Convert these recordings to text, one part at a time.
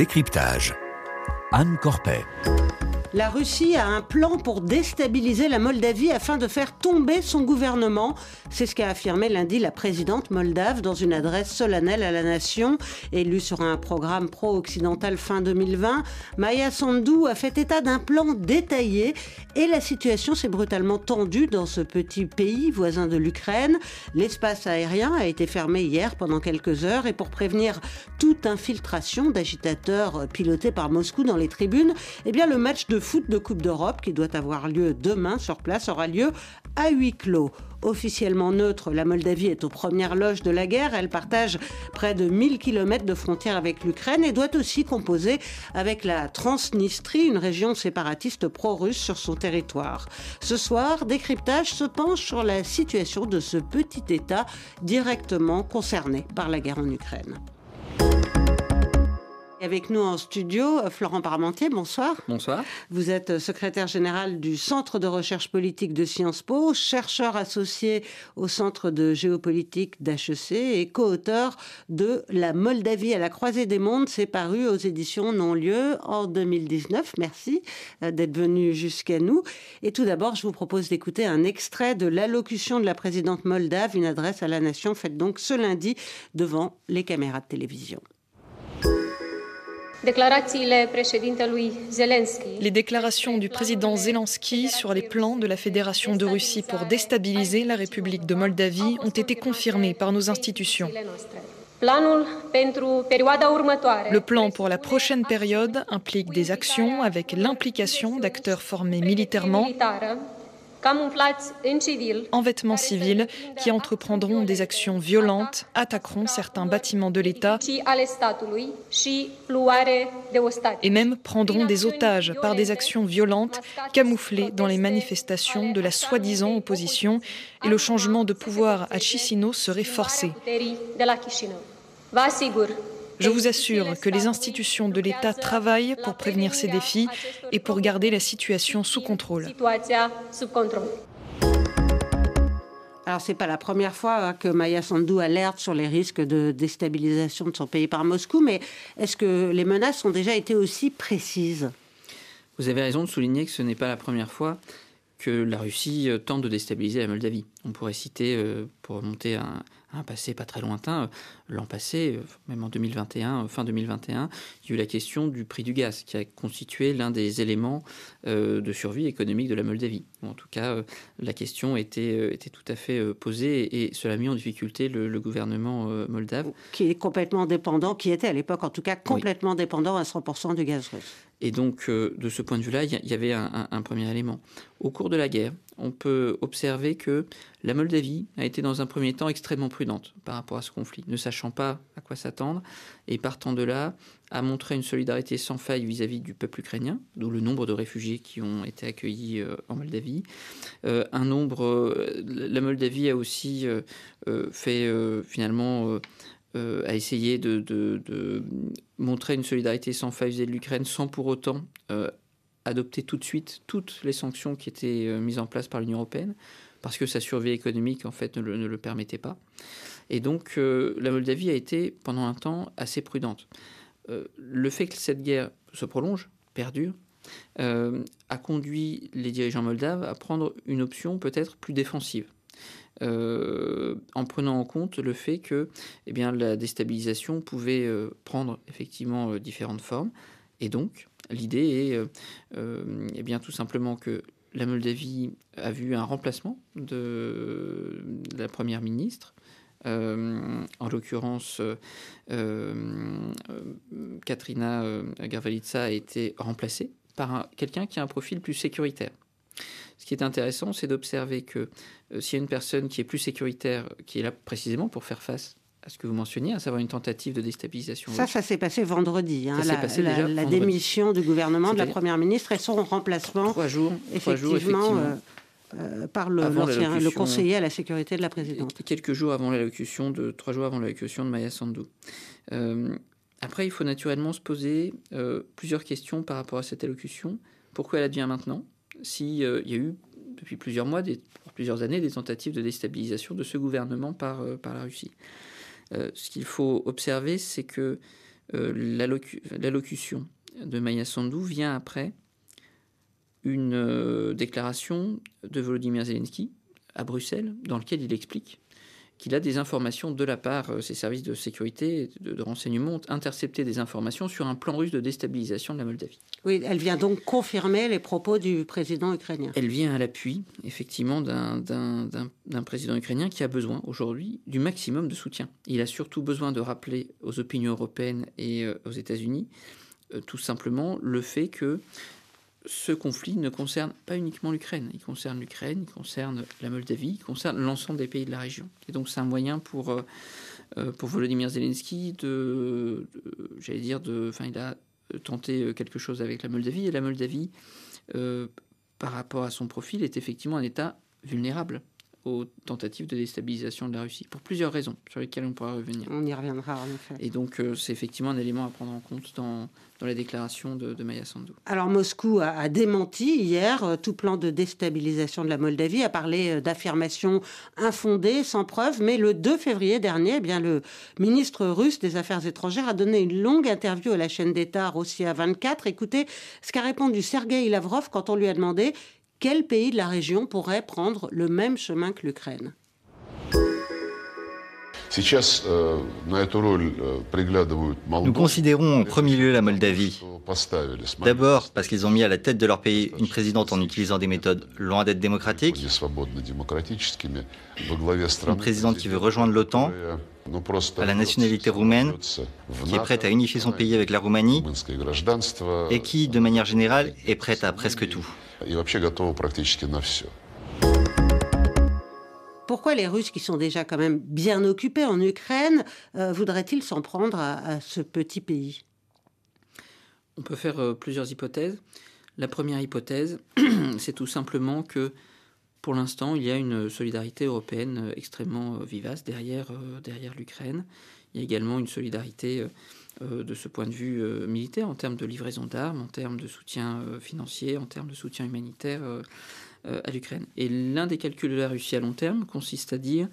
décryptage. Anne Corpet. La Russie a un plan pour déstabiliser la Moldavie afin de faire tomber son gouvernement. C'est ce qu'a affirmé lundi la présidente moldave dans une adresse solennelle à la nation. Élue sur un programme pro-occidental fin 2020, Maya Sandu a fait état d'un plan détaillé et la situation s'est brutalement tendue dans ce petit pays voisin de l'Ukraine. L'espace aérien a été fermé hier pendant quelques heures et pour prévenir toute infiltration d'agitateurs pilotés par Moscou dans les tribunes, eh bien le match de foot de Coupe d'Europe qui doit avoir lieu demain sur place aura lieu à huis clos. Officiellement neutre, la Moldavie est aux premières loges de la guerre. Elle partage près de 1000 km de frontière avec l'Ukraine et doit aussi composer avec la Transnistrie, une région séparatiste pro-russe sur son territoire. Ce soir, Décryptage se penche sur la situation de ce petit État directement concerné par la guerre en Ukraine. Avec nous en studio, euh, Florent Parmentier, bonsoir. Bonsoir. Vous êtes euh, secrétaire général du Centre de recherche politique de Sciences Po, chercheur associé au Centre de géopolitique d'HEC et co-auteur de La Moldavie à la croisée des mondes. C'est paru aux éditions Non-Lieu en 2019. Merci euh, d'être venu jusqu'à nous. Et tout d'abord, je vous propose d'écouter un extrait de l'allocution de la présidente moldave, une adresse à la nation faite donc ce lundi devant les caméras de télévision. Les déclarations du président Zelensky sur les plans de la Fédération de Russie pour déstabiliser la République de Moldavie ont été confirmées par nos institutions. Le plan pour la prochaine période implique des actions avec l'implication d'acteurs formés militairement en vêtements civils, qui entreprendront des actions violentes, attaqueront certains bâtiments de l'État et même prendront des otages par des actions violentes camouflées dans les manifestations de la soi-disant opposition et le changement de pouvoir à Chisinau serait forcé. Je vous assure que les institutions de l'État travaillent pour prévenir ces défis et pour garder la situation sous contrôle. Alors, ce n'est pas la première fois hein, que Maya Sandu alerte sur les risques de déstabilisation de son pays par Moscou, mais est-ce que les menaces ont déjà été aussi précises? Vous avez raison de souligner que ce n'est pas la première fois que la Russie euh, tente de déstabiliser la Moldavie. On pourrait citer, euh, pour remonter à un, passé pas très lointain, euh, l'an passé, même en 2021, fin 2021, il y a eu la question du prix du gaz, qui a constitué l'un des éléments de survie économique de la Moldavie. En tout cas, la question était, était tout à fait posée et cela a mis en difficulté le, gouvernement moldave. Qui est complètement dépendant, qui était à l'époque en tout cas complètement dépendant à 100% du gaz russe. Et donc, euh, de ce point de vue-là, il y, avait un, premier élément. Au cours de la guerre, on peut observer que la Moldavie a été dans un premier temps extrêmement prudente par rapport à ce conflit, ne sachant pas à quoi s'attendre, et partant de là, a montré une solidarité sans faille vis-à-vis du peuple ukrainien, d'où le nombre de réfugiés qui ont été accueillis euh, en Moldavie. Euh, un nombre, la Moldavie a aussi fait finalement euh, a essayé de, montrer une solidarité sans faille de l'Ukraine sans pour autant euh, adopter tout de suite toutes les sanctions qui étaient euh, mises en place par l'Union européenne, parce que sa survie économique en fait ne le, permettait pas. Et donc la Moldavie a été pendant un temps assez prudente. le fait que cette guerre se prolonge, perdure, a conduit les dirigeants moldaves à prendre une option peut-être plus défensive. Euh, en prenant en compte le fait que eh bien, la déstabilisation pouvait euh, prendre effectivement euh, différentes formes. Et donc, l'idée est eh bien, tout simplement que la Moldavie a vu un remplacement de, la première ministre. en l'occurrence, Katrina Garvalitsa a été remplacée par quelqu'un qui a un profil plus sécuritaire. Ce qui est intéressant, c'est d'observer que euh, s'il y a une personne qui est plus sécuritaire, qui est là précisément pour faire face à ce que vous mentionniez, à savoir une tentative de déstabilisation. Ça, ça s'est passé vendredi. Hein, la, la, démission du gouvernement de la première ministre et son remplacement. Trois jours. Effectivement. Euh, euh, par le, le, conseiller à la sécurité de la présidente. Quelques jours avant l'allocution de trois jours avant l'allocution de Maya Sandu. après, il faut naturellement se poser plusieurs questions par rapport à cette allocution. Pourquoi elle advient maintenant? S'il euh, y a eu depuis plusieurs mois, plusieurs années, des tentatives de déstabilisation de ce gouvernement par, euh, la Russie. Euh, ce qu'il faut observer, c'est que l'allocution de Maya Sandu vient après une déclaration de Volodymyr Zelensky à Bruxelles, dans laquelle il explique qu'il a des informations de la part, euh, ses services de sécurité, de, de renseignement ont intercepté des informations sur un plan russe de déstabilisation de la Moldavie. Oui, elle vient donc confirmer les propos du président ukrainien. Elle vient à l'appui, effectivement, d'un président ukrainien qui a besoin aujourd'hui du maximum de soutien. Il a surtout besoin de rappeler aux opinions européennes et euh, aux États-Unis euh, tout simplement le fait que ce conflit ne concerne pas uniquement l'Ukraine. Il concerne l'Ukraine, il concerne la Moldavie, il concerne l'ensemble des pays de la région. Et donc c'est un moyen pour, euh, euh, pour Volodymyr Zelensky de, j'allais dire, de, enfin il a tenté quelque chose avec la Moldavie et la Moldavie, euh, par rapport à son profil, est effectivement un État vulnérable aux tentatives de déstabilisation de la Russie, pour plusieurs raisons sur lesquelles on pourra revenir. On y reviendra en effet. Et donc c'est effectivement un élément à prendre en compte dans, dans la déclaration de, de Maya Sandu. Alors Moscou a, démenti hier euh, tout plan de déstabilisation de la Moldavie, a parlé euh, d'affirmations infondées, sans preuve, mais le 2 février dernier, eh bien, le ministre russe des Affaires étrangères a donné une longue interview à la chaîne d'État Rossia 24. Écoutez ce qu'a répondu Sergei Lavrov quand on lui a demandé quel pays de la région pourrait prendre le même chemin que l'Ukraine? Э, Nous considérons en premier lieu la Moldavie. D'abord parce qu'ils ont mis à la tête de leur pays une présidente en utilisant des méthodes loin d'être démocratiques, une présidente qui veut rejoindre l'OTAN, à la nationalité roumaine, qui est prête à unifier son pays avec la Roumanie et qui, de manière générale, est prête à presque tout. Pourquoi les Russes, qui sont déjà quand même bien occupés en Ukraine, euh, voudraient-ils s'en prendre à, ce petit pays? On peut faire euh, plusieurs hypothèses. La première hypothèse, c'est tout simplement que pour l'instant, il y a une solidarité européenne euh, extrêmement vivace derrière, l'Ukraine. Il y a également une solidarité de ce point de vue militaire en termes de livraison d'armes, en termes de soutien financier, en termes de soutien humanitaire à l'Ukraine. Et l'un des calculs de la Russie à long terme consiste à dire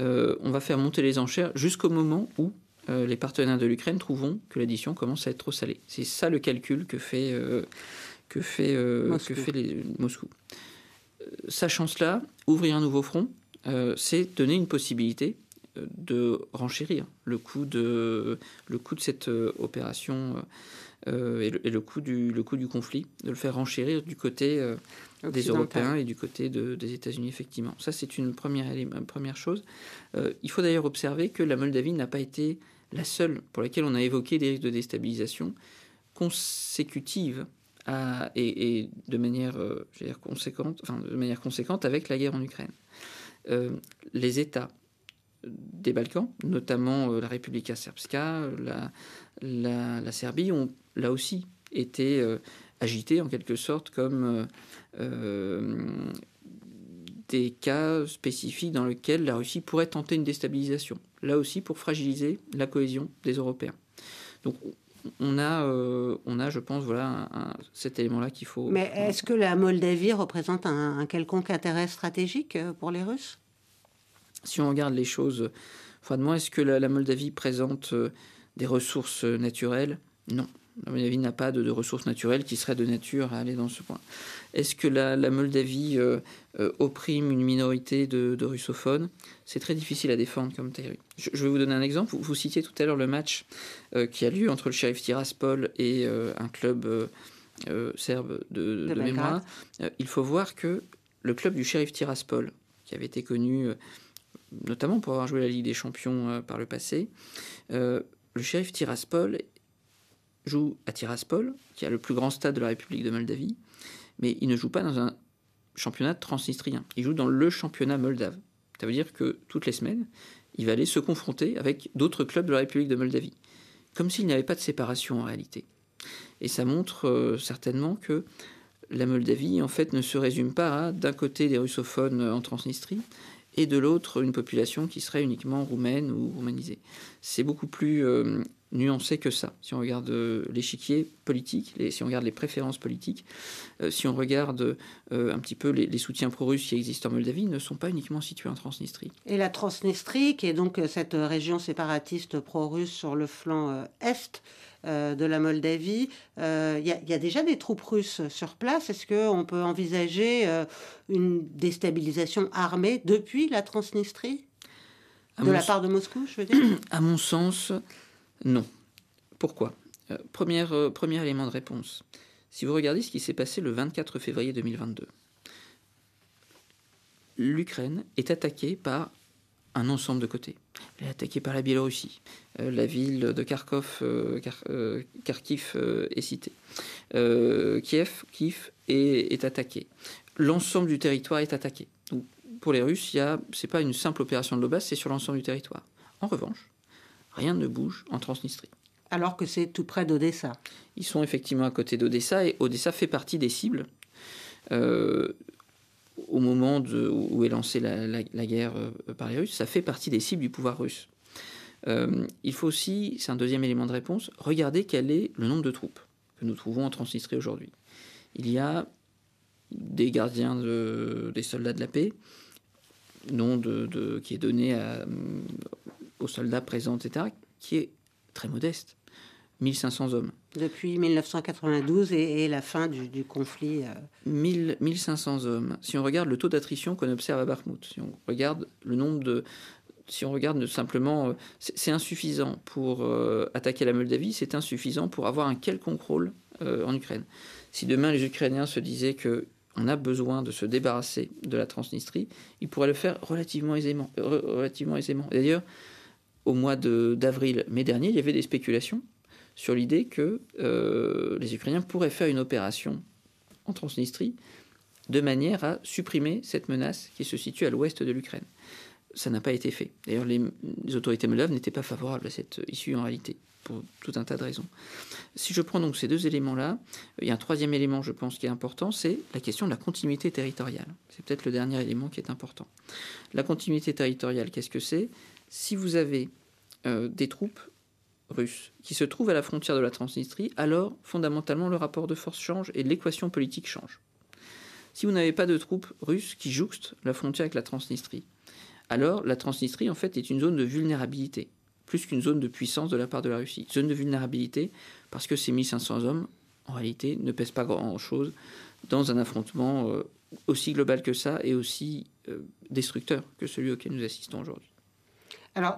euh, on va faire monter les enchères jusqu'au moment où euh, les partenaires de l'Ukraine trouveront que l'addition commence à être trop salée. C'est ça le calcul que fait, que fait, Moscou. Que fait les, Moscou. Sachant cela, ouvrir un nouveau front, c'est donner une possibilité de renchérir le coût de, le coût de cette opération et, le, coût du, le coût du conflit, de le faire renchérir du côté des Européens et du côté des États-Unis, effectivement. Ça, c'est une première, première chose. Euh, il faut d'ailleurs observer que la Moldavie n'a pas été la seule pour laquelle on a évoqué des risques de déstabilisation consécutive à, et, de manière, euh, dire, conséquente, enfin, de manière conséquente avec la guerre en Ukraine. Euh, les États des Balkans, notamment la République serbska, la, la, la, Serbie, ont là aussi été agités en quelque sorte comme euh, euh, des cas spécifiques dans lesquels la Russie pourrait tenter une déstabilisation. Là aussi pour fragiliser la cohésion des Européens. Donc on a, euh, on a, je pense, voilà, cet élément-là qu'il faut. Mais est-ce que la Moldavie représente un, quelconque intérêt stratégique pour les Russes? Si on regarde les choses froidement, est-ce que la Moldavie présente des ressources naturelles? Non. La Moldavie n'a pas de, ressources naturelles qui seraient de nature à aller dans ce point. Est-ce que la, Moldavie euh, euh, opprime une minorité de, russophones? C'est très difficile à défendre comme théorie. Je, vais vous donner un exemple. Vous, citiez tout à l'heure le match euh, qui a lieu entre le shérif Tiraspol et un club serbe de, mémoire. il faut voir que le club du shérif Tiraspol, qui avait été connu notamment pour avoir joué la Ligue des Champions par le passé, le shérif Tiraspol joue à Tiraspol, qui a le plus grand stade de la République de Moldavie, mais il ne joue pas dans un championnat transnistrien. Il joue dans le championnat moldave. Ça veut dire que toutes les semaines, il va aller se confronter avec d'autres clubs de la République de Moldavie. Comme s'il n'y avait pas de séparation en réalité. Et ça montre euh, certainement que la Moldavie, en fait, ne se résume pas à, d'un côté, des russophones en Transnistrie, et de l'autre, une population qui serait uniquement roumaine ou roumanisée. C'est beaucoup plus euh, nuancé que ça. Si on regarde euh, l'échiquier politique, si on regarde les préférences politiques, euh, si on regarde un petit peu les, soutiens pro-russes qui existent en Moldavie, ne sont pas uniquement situés en Transnistrie. Et la Transnistrie, qui est donc cette région séparatiste pro-russe sur le flanc est de la Moldavie, il y, a déjà des troupes russes sur place. Est-ce qu'on peut envisager une déstabilisation armée depuis la Transnistrie? De la part de Moscou, je veux dire? À mon sens, non. Pourquoi? Euh, première, euh, premier élément de réponse. Si vous regardez ce qui s'est passé le 24 février 2022, l'Ukraine est attaquée par un ensemble de côtés. Elle est attaquée par la Biélorussie. Euh, la ville de Kharkov, Kharkiv est citée. Kiev, Kiev est, est attaquée. L'ensemble du territoire est attaqué. Donc, pour les Russes, ce n'est pas une simple opération de l'Oblast, c'est sur l'ensemble du territoire. En revanche, rien ne bouge en Transnistrie. Alors que c'est tout près d'Odessa. Ils sont effectivement à côté d'Odessa et Odessa fait partie des cibles. Au moment où est lancée la, guerre euh, par les Russes, ça fait partie des cibles du pouvoir russe. Euh, il faut aussi, c'est un deuxième élément de réponse, regarder quel est le nombre de troupes que nous trouvons en Transnistrie aujourd'hui. Il y a des gardiens des soldats de la paix, nom de, qui est donné aux soldats présents, etc., qui est très modeste. 1500 hommes. Depuis 1992 et, la fin du, conflit. 1500 euh. hommes. Si on regarde le taux d'attrition qu'on observe à Bakhmut, si on regarde le nombre de. Si on regarde simplement. Euh, c'est insuffisant pour euh, attaquer la Moldavie, c'est insuffisant pour avoir un quelconque rôle en Ukraine. Si demain les Ukrainiens se disaient que on a besoin de se débarrasser de la Transnistrie, ils pourraient le faire relativement aisément. relativement aisément. D'ailleurs, au mois d'avril, mai dernier, il y avait des spéculations sur l'idée que euh, les Ukrainiens pourraient faire une opération en Transnistrie de manière à supprimer cette menace qui se situe à l'ouest de l'Ukraine. Ça n'a pas été fait. D'ailleurs, les, autorités moldaves n'étaient pas favorables à cette issue en réalité, pour tout un tas de raisons. Si je prends donc ces deux éléments-là, il y a un troisième élément, je pense, qui est important, c'est la question de la continuité territoriale. C'est peut-être le dernier élément qui est important. La continuité territoriale, qu'est-ce que c'est? Si vous avez euh, des troupes russes qui se trouvent à la frontière de la Transnistrie, alors fondamentalement le rapport de force change et l'équation politique change. Si vous n'avez pas de troupes russes qui jouxtent la frontière avec la Transnistrie, alors la Transnistrie en fait est une zone de vulnérabilité, plus qu'une zone de puissance de la part de la Russie. Zone de vulnérabilité parce que ces 1500 hommes, en réalité, ne pèsent pas grand-chose dans un affrontement euh, aussi global que ça et aussi euh, destructeur que celui auquel nous assistons aujourd'hui.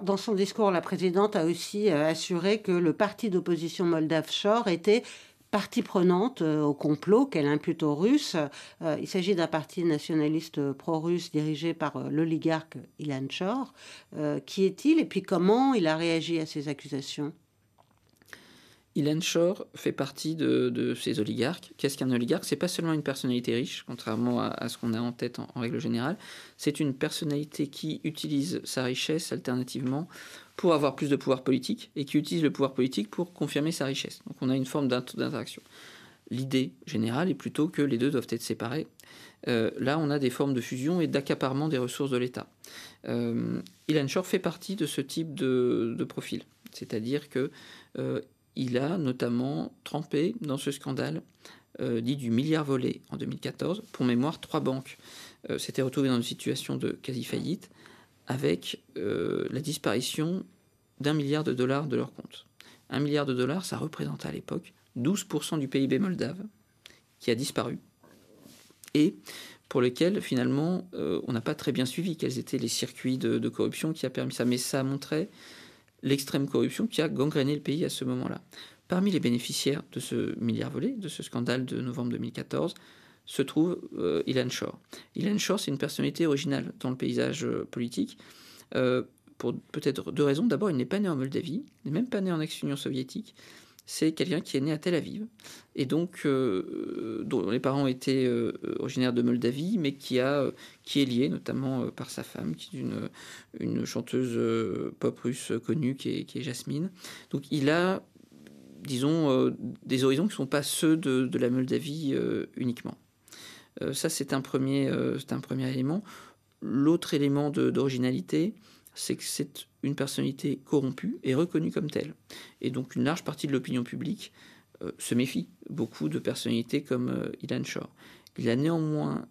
Dans son discours, la présidente a aussi euh, assuré que le parti d'opposition moldave Shor était partie prenante euh, au complot qu'elle impute aux Russes. Euh, il s'agit d'un parti nationaliste pro-russe dirigé par l'oligarque Ilan Shor. qui est-il et puis comment il a réagi à ces accusations? Ilan Shor fait partie de, ces oligarques. Qu'est-ce qu'un oligarque? C'est pas seulement une personnalité riche, contrairement à, ce qu'on a en tête en, règle générale. C'est une personnalité qui utilise sa richesse alternativement pour avoir plus de pouvoir politique et qui utilise le pouvoir politique pour confirmer sa richesse. Donc on a une forme d'interaction. L'idée générale est plutôt que les deux doivent être séparés. Euh, là, on a des formes de fusion et d'accaparement des ressources de l'État. Euh, Ilan Shor fait partie de ce type de, profil. C'est-à-dire que euh, il a notamment trempé dans ce scandale euh, dit du milliard volé en 2014. Pour mémoire, trois banques euh, s'étaient retrouvées dans une situation de quasi-faillite avec euh, la disparition d'un milliard de dollars de leur compte. Un milliard de dollars, ça représentait à l'époque 12% du PIB moldave qui a disparu et pour lequel finalement on n'a pas très bien suivi quels étaient les circuits de, corruption qui a permis ça. Mais ça montrait l'extrême corruption qui a gangréné le pays à ce moment-là. Parmi les bénéficiaires de ce milliard volé, de ce scandale de novembre 2014, se trouve euh, Ilan Shor. Ilan Shor, c'est une personnalité originale dans le paysage euh, politique, euh, pour peut-être deux raisons. D'abord, il n'est pas né en Moldavie, il n'est même pas né en ex-Union soviétique c'est quelqu'un qui est né à Tel Aviv et donc euh, dont les parents étaient euh, originaires de Moldavie, mais qui a qui est lié notamment euh, par sa femme, qui est une, une chanteuse pop russe connue qui est, qui est, Jasmine. Donc il a, disons, des horizons qui ne sont pas ceux de, de la Moldavie uniquement. ça c'est un c'est un premier élément. L'autre élément d'originalité, c'est que c'est une personnalité corrompue est reconnue comme telle. Et donc une large partie de l'opinion publique euh, se méfie beaucoup de personnalités comme euh, Ilan Shore. Il a néanmoins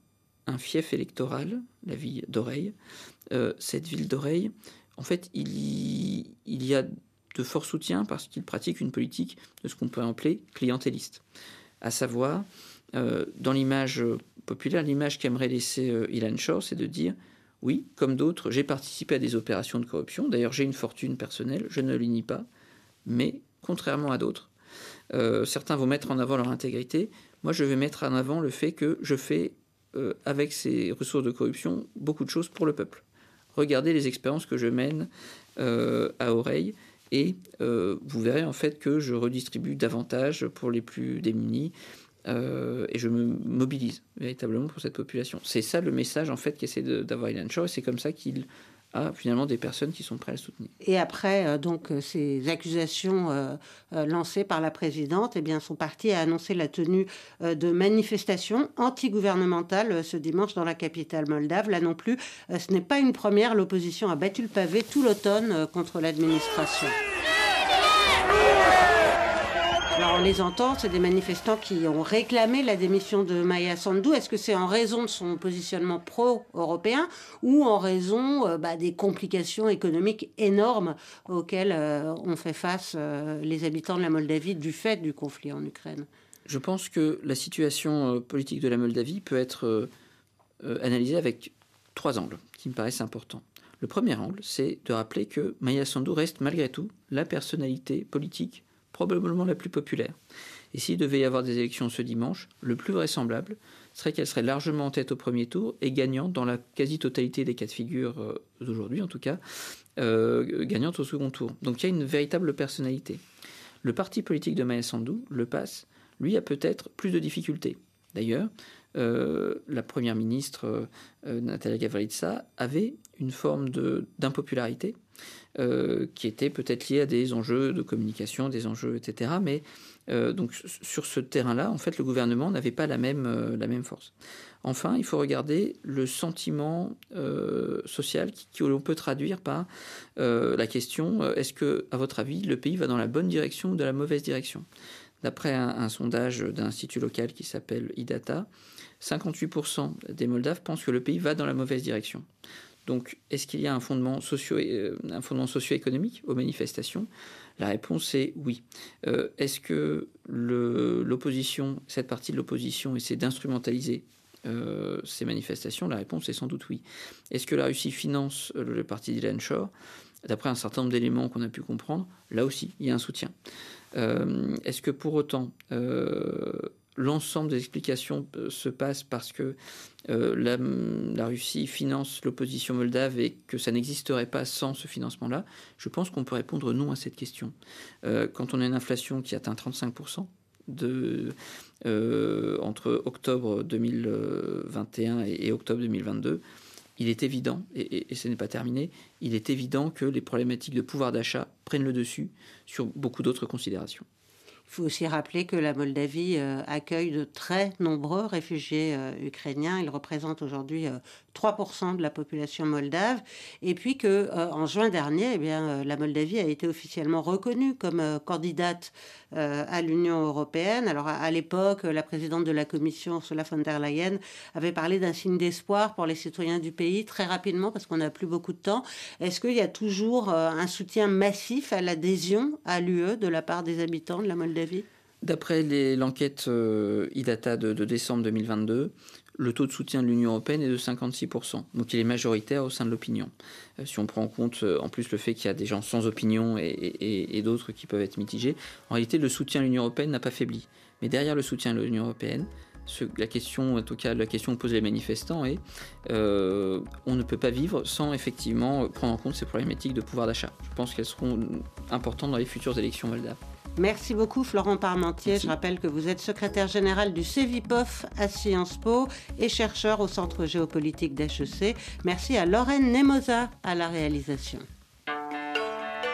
un fief électoral, la ville d'Oreille. Euh, cette ville d'Oreille, en fait, il y, il y a de forts soutiens parce qu'il pratique une politique de ce qu'on peut appeler clientéliste. À savoir, dans l'image populaire, l'image qu'aimerait laisser Ilan Shore, c'est de dire oui, comme d'autres, j'ai participé à des opérations de corruption. D'ailleurs, j'ai une fortune personnelle, je ne le nie pas. Mais contrairement à d'autres, euh, certains vont mettre en avant leur intégrité. Moi, je vais mettre en avant le fait que je fais, euh, avec ces ressources de corruption, beaucoup de choses pour le peuple. Regardez les expériences que je mène euh, à Oreille et vous verrez en fait que je redistribue davantage pour les plus démunis. Et je me mobilise véritablement pour cette population. C'est ça le message en fait qu'essaie d'avoir Ilan Shaw et c'est comme ça qu'il à finalement des personnes qui sont prêtes à soutenir. Et après euh, donc euh, ces accusations euh, lancées par la présidente, eh bien son parti a annoncé la tenue de manifestations anti-gouvernementales ce dimanche dans la capitale moldave. Là non plus, ce n'est pas une première. L'opposition a battu le pavé tout l'automne contre l'administration. On les entend, c'est des manifestants qui ont réclamé la démission de Maya Sandu. Est-ce que c'est en raison de son positionnement pro-européen ou en raison euh, bah, des complications économiques énormes auxquelles euh, ont fait face euh, les habitants de la Moldavie du fait du conflit en Ukraine? Je pense que la situation politique de la Moldavie peut être analysée avec trois angles qui me paraissent importants. Le premier angle, c'est de rappeler que Maya Sandu reste malgré tout la personnalité politique probablement la plus populaire. Et s'il devait y avoir des élections ce dimanche, le plus vraisemblable serait qu'elle serait largement en tête au premier tour et gagnante dans la quasi-totalité des cas de figure euh, d'aujourd'hui, en tout cas, euh, gagnante au second tour. Donc il y a une véritable personnalité. Le parti politique de Maya Sandu, le PAS, lui a peut-être plus de difficultés. D'ailleurs, euh, la première ministre Natalia Gavrica avait une forme d'impopularité euh, qui étaient peut-être liés à des enjeux de communication, des enjeux, etc. Mais euh, donc sur ce terrain-là, en fait, le gouvernement n'avait pas la même, euh, la même force. Enfin, il faut regarder le sentiment social qui, qui l'on peut traduire par la question est-ce que, à votre avis, le pays va dans la bonne direction ou dans la mauvaise direction? D'après un, un, sondage d'un institut local qui s'appelle IDATA, 58% des Moldaves pensent que le pays va dans la mauvaise direction. Donc, est-ce qu'il y a un fondement, euh, socio-économique aux manifestations? La réponse est oui. Euh, est-ce que l'opposition, cette partie de l'opposition, essaie d'instrumentaliser euh, ces manifestations? La réponse est sans doute oui. Est-ce que la Russie finance le parti d'Ilan Shore? D'après un certain nombre d'éléments qu'on a pu comprendre, là aussi, il y a un soutien. Est-ce que pour autant, l'ensemble des explications euh, se passe parce que euh, la, Russie finance l'opposition moldave et que ça n'existerait pas sans ce financement-là, je pense qu'on peut répondre non à cette question. Euh, quand on a une inflation qui atteint 35%, de, entre octobre 2021 et, octobre 2022, il est évident, et, et ce n'est pas terminé, il est évident que les problématiques de pouvoir d'achat prennent le dessus sur beaucoup d'autres considérations. Il faut aussi rappeler que la Moldavie euh, accueille de très nombreux réfugiés euh, ukrainiens. Ils représentent aujourd'hui 3% euh, de la population moldave. Et puis que en juin dernier, eh bien, la Moldavie a été officiellement reconnue comme candidate à l'Union européenne. Alors à, l'époque, la présidente de la Commission, Ursula von der Leyen, avait parlé d'un signe d'espoir pour les citoyens du pays très rapidement parce qu'on n'a plus beaucoup de temps. Est-ce qu'il y a toujours un soutien massif à l'adhésion à l'UE de la part des habitants de la Moldavie? D'après l'enquête euh, IDATA de, décembre 2022, le taux de soutien de l'Union européenne est de 56%. Donc il est majoritaire au sein de l'opinion. Euh, si on prend en compte euh, en plus le fait qu'il y a des gens sans opinion et, d'autres qui peuvent être mitigés, en réalité le soutien à l'Union européenne n'a pas faibli. Mais derrière le soutien à l'Union européenne, la question, en tout cas, la question que les manifestants est on ne peut pas vivre sans effectivement prendre en compte ces problématiques de pouvoir d'achat. Je pense qu'elles seront importantes dans les futures élections moldaves. Merci beaucoup Florent Parmentier. Je rappelle que vous êtes secrétaire général du CEVIPOF à Sciences Po et chercheur au Centre géopolitique d'HEC. Merci à Lorraine Nemosa à la réalisation.